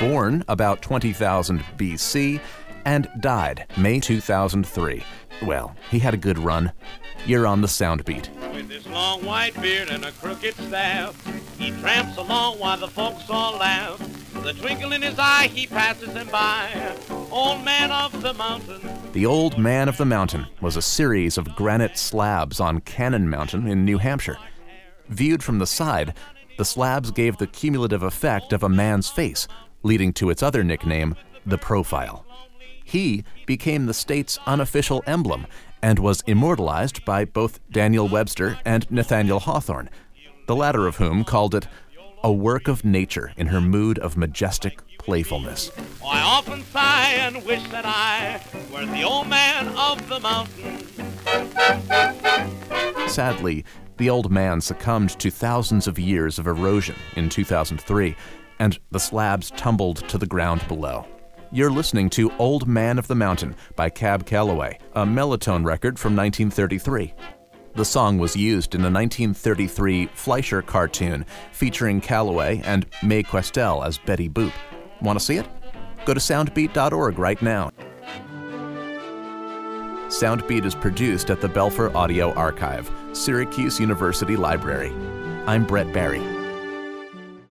born about 20,000 BC and died May 2003. Well, he had a good run. You're on the sound beat. With his long white beard and a crooked staff, he tramps along while the folks all laugh. The twinkle in his eye, he passes them by. Old man of the mountain. The Old Man of the Mountain was a series of granite slabs on Cannon Mountain in New Hampshire. Viewed from the side, the slabs gave the cumulative effect of a man's face, leading to its other nickname, the profile. He became the state's unofficial emblem and was immortalized by both Daniel Webster and Nathaniel Hawthorne, the latter of whom called it a work of nature in her mood of majestic playfulness. I often sigh and wish that I were the old man of the mountain. Sadly, the old man succumbed to thousands of years of erosion in 2003, and the slabs tumbled to the ground below. You're listening to Old Man of the Mountain by Cab Calloway, a Melotone record from 1933. The song was used in the 1933 Fleischer cartoon featuring Calloway and Mae Questel as Betty Boop. Want to see it? Go to soundbeat.org right now. Soundbeat is produced at the Belfer Audio Archive, Syracuse University Library. I'm Brett Barry.